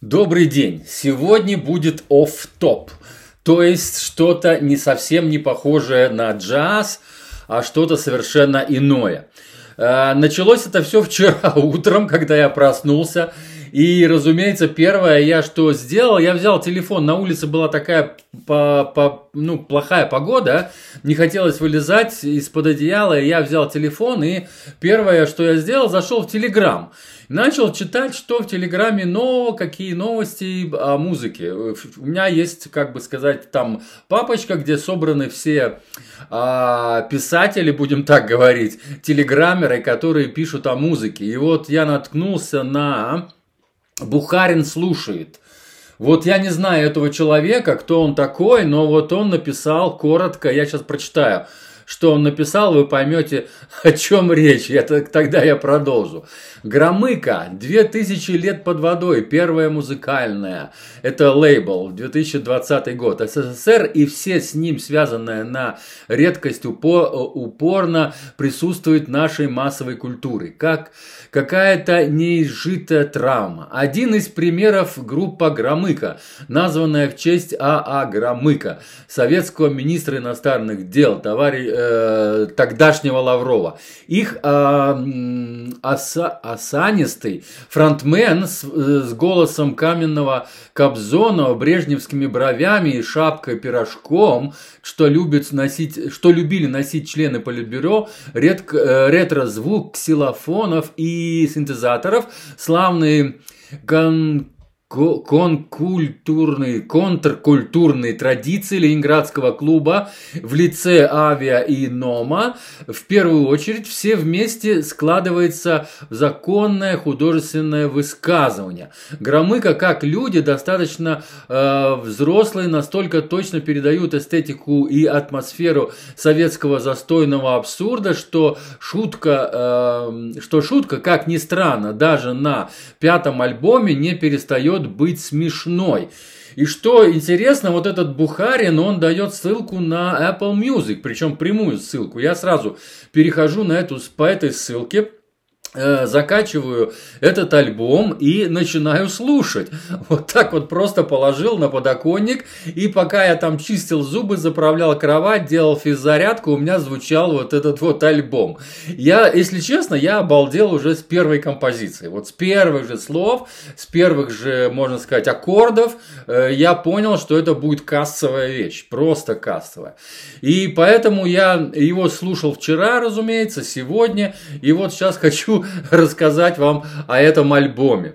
Добрый день! Сегодня будет оф-топ, то есть что-то не совсем не похожее на джаз, а что-то совершенно иное. Э, началось это все вчера утром, когда я проснулся. И, разумеется, первое я что сделал, я взял телефон, на улице была такая по, по, ну, плохая погода, не хотелось вылезать из-под одеяла, и я взял телефон, и первое, что я сделал, зашел в Телеграм. Начал читать, что в Телеграме, но какие новости о музыке. У меня есть, как бы сказать, там папочка, где собраны все а, писатели, будем так говорить, телеграммеры, которые пишут о музыке. И вот я наткнулся на Бухарин слушает. Вот я не знаю этого человека, кто он такой, но вот он написал коротко, я сейчас прочитаю что он написал, вы поймете, о чем речь. Это, тогда я продолжу. Громыка, 2000 лет под водой, первая музыкальная. Это лейбл, 2020 год. СССР и все с ним связанное на редкость упор, упорно присутствует нашей массовой культуре. Как какая-то неизжитая травма. Один из примеров группа Громыка, названная в честь А.А. Громыка, советского министра иностранных дел, товарища э, тогдашнего Лаврова. Их э, оса, осанистый фронтмен с, э, с голосом каменного Кобзонова, брежневскими бровями и шапкой-пирожком, что, любит носить, что любили носить члены Политбюро, редко, э, ретро-звук ксилофонов и синтезаторов, славный гон конкультурные, контркультурные традиции Ленинградского клуба в лице Авиа и Нома, в первую очередь все вместе складывается в законное художественное высказывание. Громыка, как люди, достаточно э, взрослые, настолько точно передают эстетику и атмосферу советского застойного абсурда, что шутка, э, что шутка, как ни странно, даже на пятом альбоме не перестает перестает быть смешной. И что интересно, вот этот Бухарин, он дает ссылку на Apple Music, причем прямую ссылку. Я сразу перехожу на эту, по этой ссылке, закачиваю этот альбом и начинаю слушать. Вот так вот просто положил на подоконник, и пока я там чистил зубы, заправлял кровать, делал физзарядку, у меня звучал вот этот вот альбом. Я, если честно, я обалдел уже с первой композиции. Вот с первых же слов, с первых же, можно сказать, аккордов, э, я понял, что это будет кассовая вещь, просто кассовая. И поэтому я его слушал вчера, разумеется, сегодня, и вот сейчас хочу рассказать вам о этом альбоме.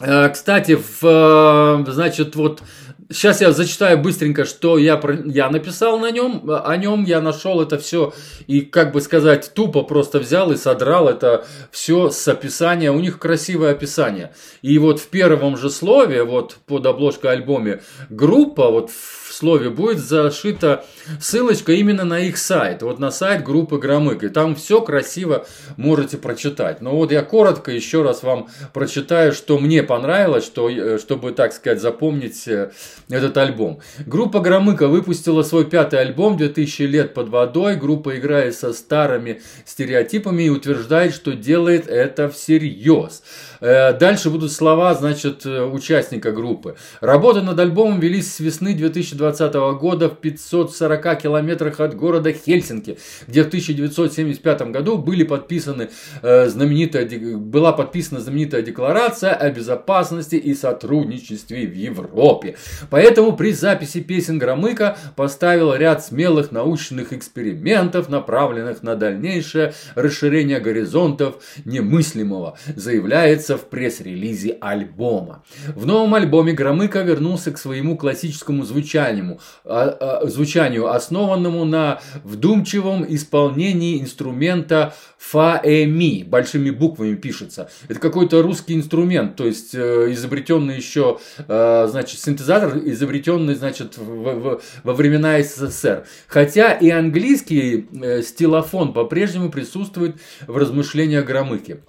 Э, кстати, в, э, значит, вот Сейчас я зачитаю быстренько, что я, я написал на нем, о нем я нашел это все и, как бы сказать, тупо просто взял и содрал это все с описания. У них красивое описание. И вот в первом же слове, вот под обложкой альбоме, группа, вот в слове будет зашита ссылочка именно на их сайт, вот на сайт группы Громык, и там все красиво можете прочитать. Но вот я коротко еще раз вам прочитаю, что мне понравилось, что, э, чтобы, так сказать, запомнить э, этот альбом. Группа Громыка выпустила свой пятый альбом «2000 лет под водой». Группа играет со старыми стереотипами и утверждает, что делает это всерьез. Э, дальше будут слова, значит, э, участника группы. Работы над альбомом велись с весны 2020 года в 540 километрах от города Хельсинки, где в 1975 году были подписаны э, знаменитая, была подписана знаменитая декларация о безопасности и сотрудничестве в Европе. Поэтому при записи песен Громыка поставил ряд смелых научных экспериментов, направленных на дальнейшее расширение горизонтов немыслимого, заявляется в пресс-релизе альбома. В новом альбоме Громыка вернулся к своему классическому звучанию, а, а, звучанию основанному на вдумчивом исполнении инструмента фа-э-ми, большими буквами пишется. Это какой-то русский инструмент, то есть э, изобретенный еще, э, значит, синтезатор, изобретенный, значит, в, в, во времена СССР. Хотя и английский э, стилофон по-прежнему присутствует в размышлениях Громыки.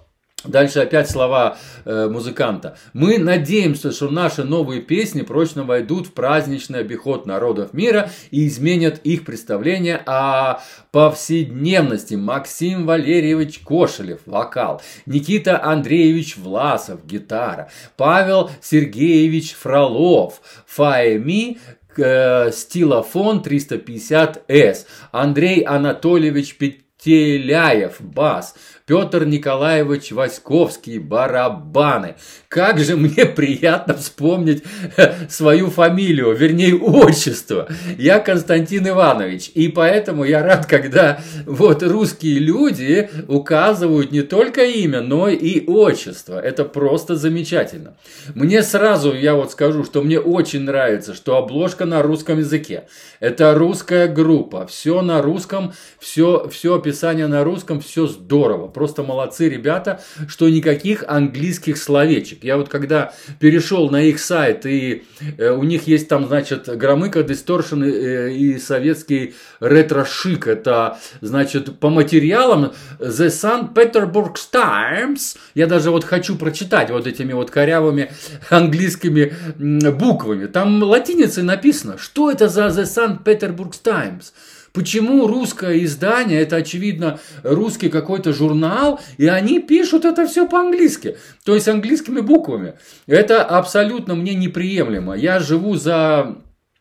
Дальше опять слова э, музыканта. Мы надеемся, что наши новые песни прочно войдут в праздничный обиход народов мира и изменят их представление о повседневности. Максим Валерьевич Кошелев, вокал. Никита Андреевич Власов, гитара. Павел Сергеевич Фролов, фаэми, э, стилофон 350S. Андрей Анатольевич Петеляев, бас. Петр Николаевич Васьковский, барабаны. Как же мне приятно вспомнить свою фамилию, вернее отчество. Я Константин Иванович. И поэтому я рад, когда вот русские люди указывают не только имя, но и отчество. Это просто замечательно. Мне сразу, я вот скажу, что мне очень нравится, что обложка на русском языке. Это русская группа. Все на русском, все, все описание на русском, все здорово просто молодцы ребята, что никаких английских словечек. Я вот когда перешел на их сайт, и э, у них есть там, значит, громыка, дисторшн э, и советский ретро-шик. Это, значит, по материалам The St. Petersburg Times. Я даже вот хочу прочитать вот этими вот корявыми английскими буквами. Там латиницей написано, что это за The St. Petersburg Times. Почему русское издание, это очевидно русский какой-то журнал, и они пишут это все по-английски, то есть английскими буквами. Это абсолютно мне неприемлемо. Я живу за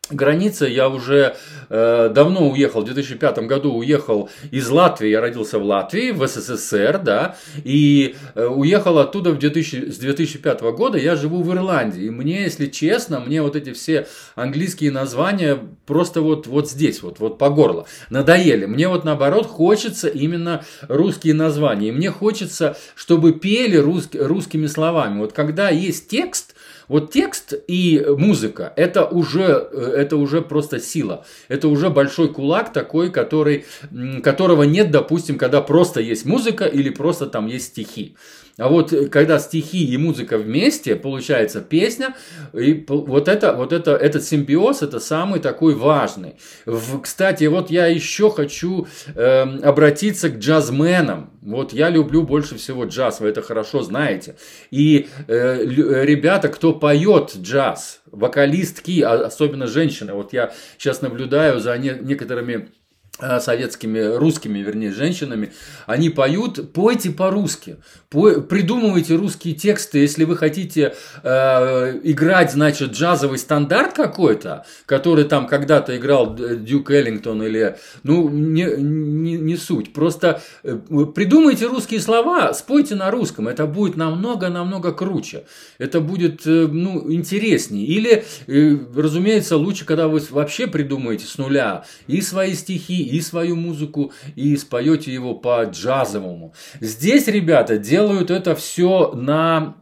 граница. Я уже э, давно уехал, в 2005 году уехал из Латвии. Я родился в Латвии, в СССР, да, и э, уехал оттуда в 2000, с 2005 года. Я живу в Ирландии. И мне, если честно, мне вот эти все английские названия просто вот, вот здесь, вот, вот по горло надоели. Мне вот наоборот хочется именно русские названия. И мне хочется, чтобы пели рус, русскими словами. Вот когда есть текст, вот текст и музыка – это уже, э, это уже просто сила. Это уже большой кулак такой, который, которого нет, допустим, когда просто есть музыка или просто там есть стихи. А вот э, когда стихи и музыка вместе, получается песня, и вот, это, вот это, этот симбиоз, это самый такой важный. В, кстати, вот я еще хочу э, обратиться к джазменам. Вот я люблю больше всего джаз, вы это хорошо знаете. И э, ребята, кто поет джаз, вокалистки, а особенно женщины, вот я сейчас наблюдаю за не, некоторыми Э, советскими, русскими, вернее, женщинами, они поют, пойте по-русски, по, придумывайте русские тексты, если вы хотите э, играть, значит, джазовый стандарт какой-то, который там когда-то играл Дюк Эллингтон или, ну, не, не, не суть, просто э, придумайте русские слова, спойте на русском, это будет намного-намного круче, это будет, э, ну, интереснее, или, э, разумеется, лучше, когда вы вообще придумаете с нуля и свои стихи, и свою музыку, и споете его по-джазовому. Здесь ребята делают это все на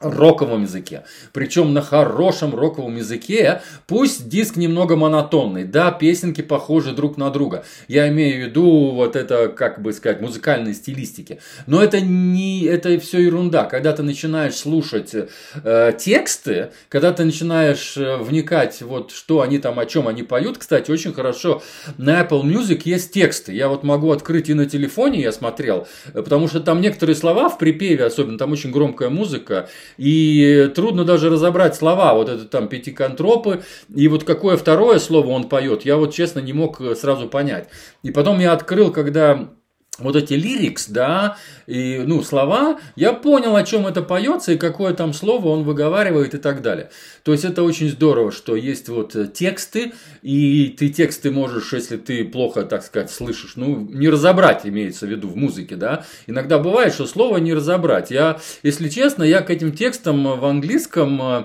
роковом языке. Причем на хорошем роковом языке, пусть диск немного монотонный, да, песенки похожи друг на друга. Я имею в виду вот это, как бы сказать, музыкальные стилистики. Но это не, это все ерунда. Когда ты начинаешь слушать э, тексты, когда ты начинаешь э, вникать, вот что они там, о чем они поют, кстати, очень хорошо на Apple Music есть тексты. Я вот могу открыть и на телефоне, я смотрел, э, потому что там некоторые слова в припеве, особенно там очень громкая музыка, и трудно даже разобрать слова, вот это там пятиконтропы, и вот какое второе слово он поет, я вот честно не мог э, сразу понять. И потом я открыл, когда вот эти лирикс, да, и, ну, слова, я понял, о чем это поется и какое там слово он выговаривает и так далее. То есть это очень здорово, что есть вот э, тексты, и ты тексты можешь, если ты плохо, так сказать, слышишь, ну, не разобрать, имеется в виду в музыке, да. Иногда бывает, что слово не разобрать. Я, если честно, я к этим текстам в английском э,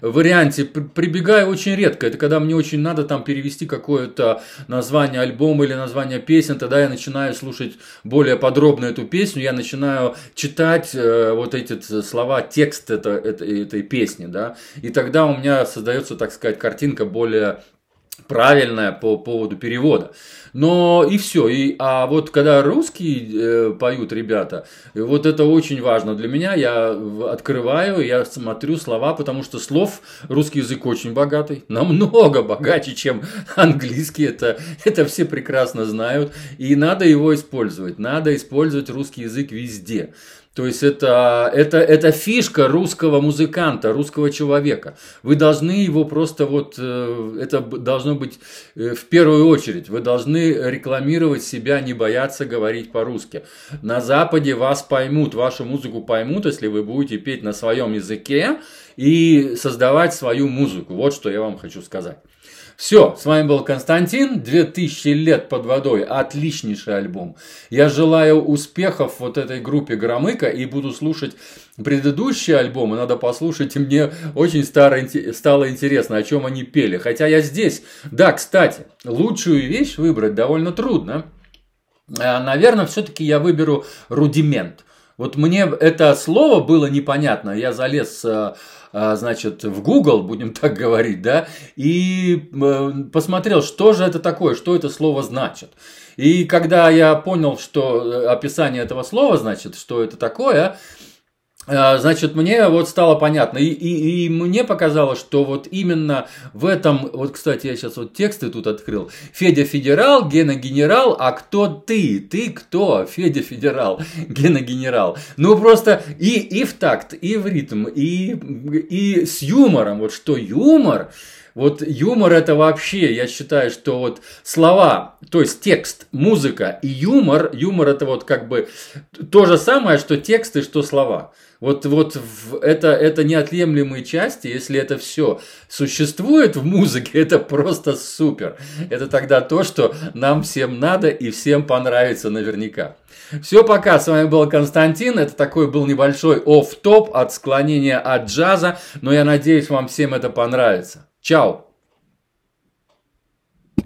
варианте. Прибегаю очень редко. Это когда мне очень надо там перевести какое-то название альбома или название песен, тогда я начинаю слушать более подробно эту песню, я начинаю читать э, вот эти слова, текст это, это, этой песни, да, и тогда у меня создается, так сказать, картинка более правильная по поводу перевода. Но и все. И, а вот когда русские э, поют ребята, вот это очень важно для меня. Я открываю, я смотрю слова, потому что слов русский язык очень богатый, намного богаче, чем английский. Это, это все прекрасно знают. И надо его использовать. Надо использовать русский язык везде. То есть это, это, это фишка русского музыканта, русского человека. Вы должны его просто вот, э, это должно быть э, в первую очередь. Вы должны рекламировать себя, не бояться говорить по-русски. На Западе вас поймут, вашу музыку поймут, если вы будете петь на своем языке и создавать свою музыку. Вот что я вам хочу сказать. Все, с вами был Константин. 2000 лет под водой. Отличнейший альбом. Я желаю успехов вот этой группе Громыка и буду слушать предыдущие альбомы. Надо послушать. Мне очень старо, стало интересно, о чем они пели. Хотя я здесь. Да, кстати, лучшую вещь выбрать довольно трудно. А, Наверное, все-таки я выберу рудимент. Вот мне это слово было непонятно. Я залез э, э, значит, в Google, будем так говорить, да, и э, посмотрел, что же это такое, что это слово значит. И когда я понял, что описание этого слова значит, что это такое, значит, мне вот стало понятно, и, и, и мне показалось, что вот именно в этом, вот, кстати, я сейчас вот тексты тут открыл. Федя Федерал, Гена Генерал, а кто ты? Ты кто? Федя Федерал, Гена Генерал. Ну, просто и, и в такт, и в ритм, и, и с юмором. Вот что юмор, вот юмор это вообще, я считаю, что вот слова, то есть текст, музыка и юмор, юмор это вот как бы то же самое, что тексты, что слова. Вот, вот это, это неотъемлемые части, если это все существует в музыке, это просто супер. Это тогда то, что нам всем надо и всем понравится наверняка. Все, пока. С вами был Константин. Это такой был небольшой оф топ от склонения от джаза. Но я надеюсь, вам всем это понравится. Tchau!